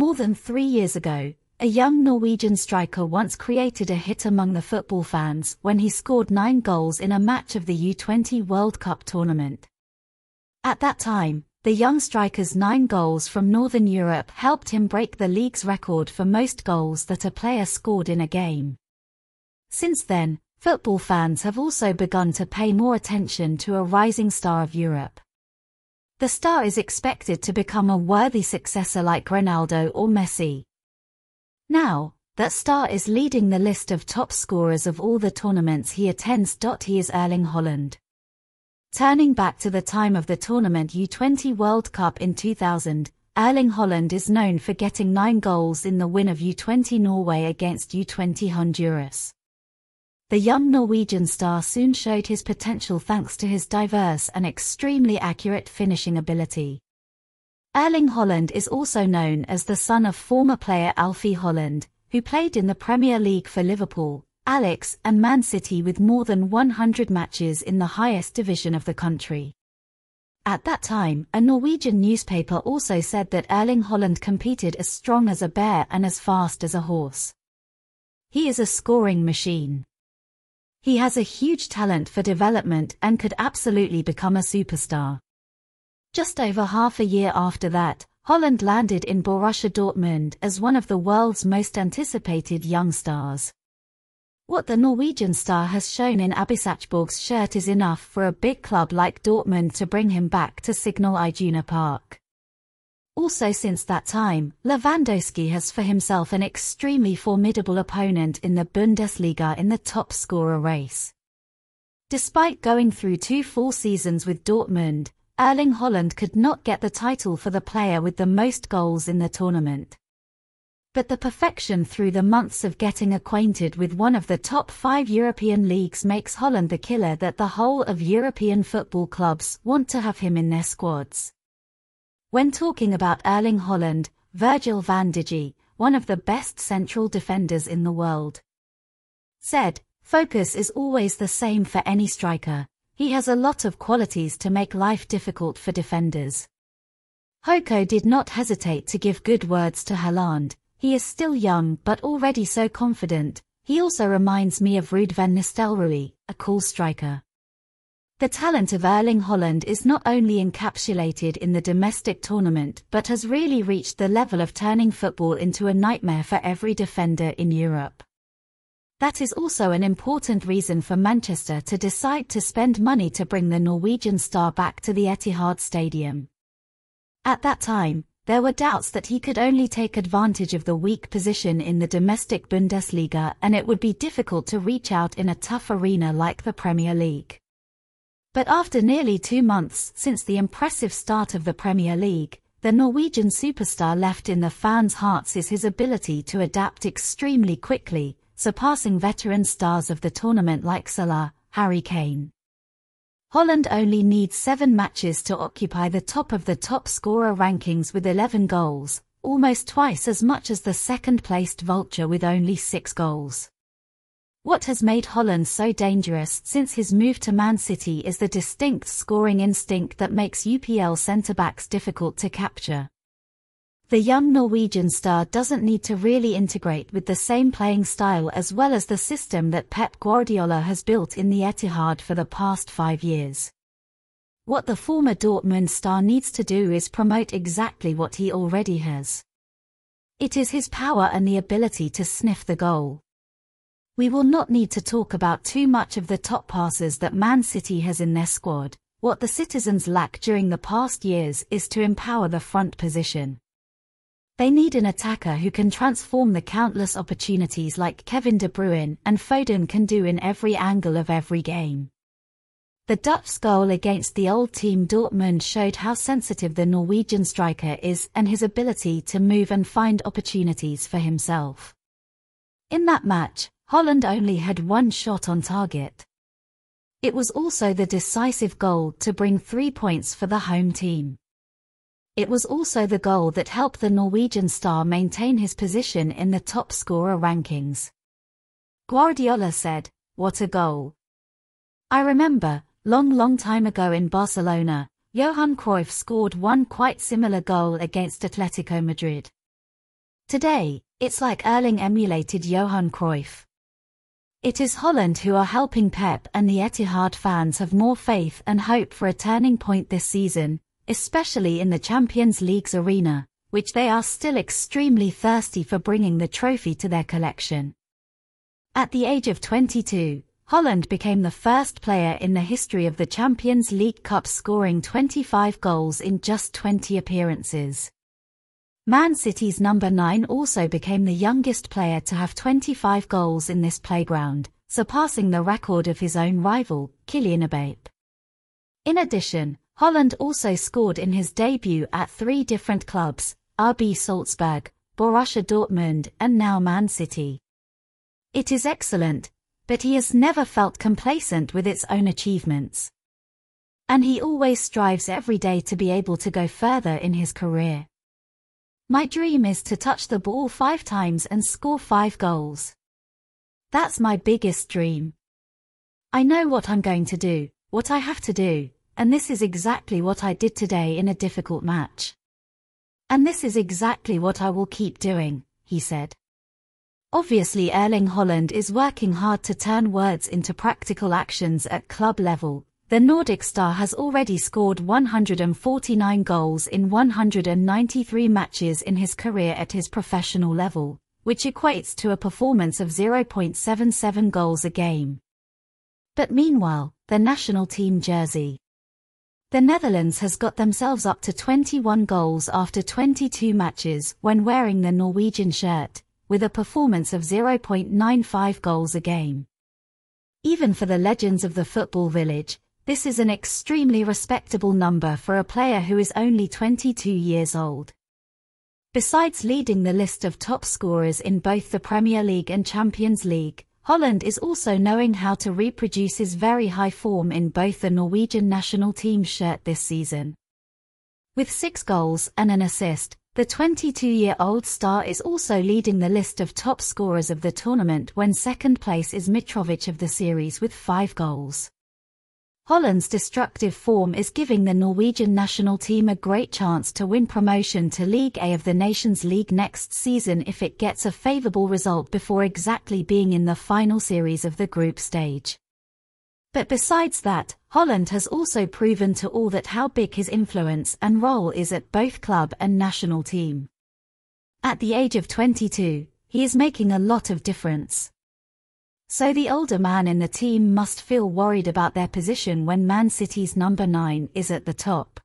More than three years ago, a young Norwegian striker once created a hit among the football fans when he scored nine goals in a match of the U20 World Cup tournament. At that time, the young striker's nine goals from Northern Europe helped him break the league's record for most goals that a player scored in a game. Since then, football fans have also begun to pay more attention to a rising star of Europe. The star is expected to become a worthy successor like Ronaldo or Messi. Now, that star is leading the list of top scorers of all the tournaments he attends. He is Erling Haaland. Turning back to the time of the tournament U20 World Cup in 2000, Erling Haaland is known for getting nine goals in the win of U20 Norway against U20 Honduras. The young Norwegian star soon showed his potential thanks to his diverse and extremely accurate finishing ability. Erling Haaland is also known as the son of former player Alfie Haaland, who played in the Premier League for Liverpool, Alex and Man City with more than 100 matches in the highest division of the country. At that time, a Norwegian newspaper also said that Erling Haaland competed as strong as a bear and as fast as a horse. He is a scoring machine. He has a huge talent for development and could absolutely become a superstar. Just over half a year after that, Haaland landed in Borussia Dortmund as one of the world's most anticipated young stars. What the Norwegian star has shown in RB Salzburg's shirt is enough for a big club like Dortmund to bring him back to Signal Iduna Park. Also since that time, Lewandowski has for himself an extremely formidable opponent in the Bundesliga in the top scorer race. Despite going through two full seasons with Dortmund, Erling Haaland could not get the title for the player with the most goals in the tournament. But the perfection through the months of getting acquainted with one of the top five European leagues makes Haaland the killer that the whole of European football clubs want to have him in their squads. When talking about Erling Haaland, Virgil van Dijk, one of the best central defenders in the world, said, focus is always the same for any striker. He has a lot of qualities to make life difficult for defenders. Hoko did not hesitate to give good words to Haaland, he is still young but already so confident. He also reminds me of Ruud van Nistelrooy, a cool striker. The talent of Erling Haaland is not only encapsulated in the domestic tournament but has really reached the level of turning football into a nightmare for every defender in Europe. That is also an important reason for Manchester to decide to spend money to bring the Norwegian star back to the Etihad Stadium. At that time, there were doubts that he could only take advantage of the weak position in the domestic Bundesliga and it would be difficult to reach out in a tough arena like the Premier League. But after nearly two months since the impressive start of the Premier League, the Norwegian superstar left in the fans' hearts is his ability to adapt extremely quickly, surpassing veteran stars of the tournament like Salah, Harry Kane. Haaland only needs seven matches to occupy the top of the top scorer rankings with 11 goals, almost twice as much as the second-placed Vulture with only six goals. What has made Haaland so dangerous since his move to Man City is the distinct scoring instinct that makes UPL centre-backs difficult to capture. The young Norwegian star doesn't need to really integrate with the same playing style as well as the system that Pep Guardiola has built in the Etihad for the past five years. What the former Dortmund star needs to do is promote exactly what he already has. It is his power and the ability to sniff the goal. We will not need to talk about too much of the top passes that Man City has in their squad. What the citizens lack during the past years is to empower the front position. They need an attacker who can transform the countless opportunities like Kevin De Bruyne and Foden can do in every angle of every game. The Dutch goal against the old team Dortmund showed how sensitive the Norwegian striker is and his ability to move and find opportunities for himself. In that match, Haaland only had one shot on target. It was also the decisive goal to bring three points for the home team. It was also the goal that helped the Norwegian star maintain his position in the top scorer rankings. Guardiola said, What a goal! I remember, long long time ago in Barcelona, Johan Cruyff scored one quite similar goal against Atletico Madrid. Today, it's like Erling emulated Johan Cruyff. It is Haaland who are helping Pep and the Etihad fans have more faith and hope for a turning point this season, especially in the Champions League's arena, which they are still extremely thirsty for bringing the trophy to their collection. At the age of 22, Haaland became the first player in the history of the Champions League Cup scoring 25 goals in just 20 appearances. Man City's number 9 also became the youngest player to have 25 goals in this playground, surpassing the record of his own rival, Kylian Mbappe. In addition, Haaland also scored in his debut at three different clubs, RB Salzburg, Borussia Dortmund and now Man City. It is excellent, but he has never felt complacent with its own achievements. And he always strives every day to be able to go further in his career. My dream is to touch the ball five times and score five goals. That's my biggest dream. I know what I'm going to do, what I have to do, and this is exactly what I did today in a difficult match. And this is exactly what I will keep doing, he said. Obviously Erling Haaland is working hard to turn words into practical actions at club level, the Nordic star has already scored 149 goals in 193 matches in his career at his professional level, which equates to a performance of 0.77 goals a game. But meanwhile, the national team jersey. The Netherlands has got themselves up to 21 goals after 22 matches when wearing the Norwegian shirt, with a performance of 0.95 goals a game. Even for the legends of the football village, this is an extremely respectable number for a player who is only 22 years old. Besides leading the list of top scorers in both the Premier League and Champions League, Haaland is also knowing how to reproduce his very high form in both the Norwegian national team shirt this season. With six goals and an assist, the 22-year-old star is also leading the list of top scorers of the tournament when second place is Mitrovic of the series with five goals. Haaland's destructive form is giving the Norwegian national team a great chance to win promotion to League A of the Nations League next season if it gets a favourable result before exactly being in the final series of the group stage. But besides that, Holland has also proven to all that how big his influence and role is at both club and national team. At the age of 22, he is making a lot of difference. So the older man in the team must feel worried about their position when Man City's number 9 is at the top.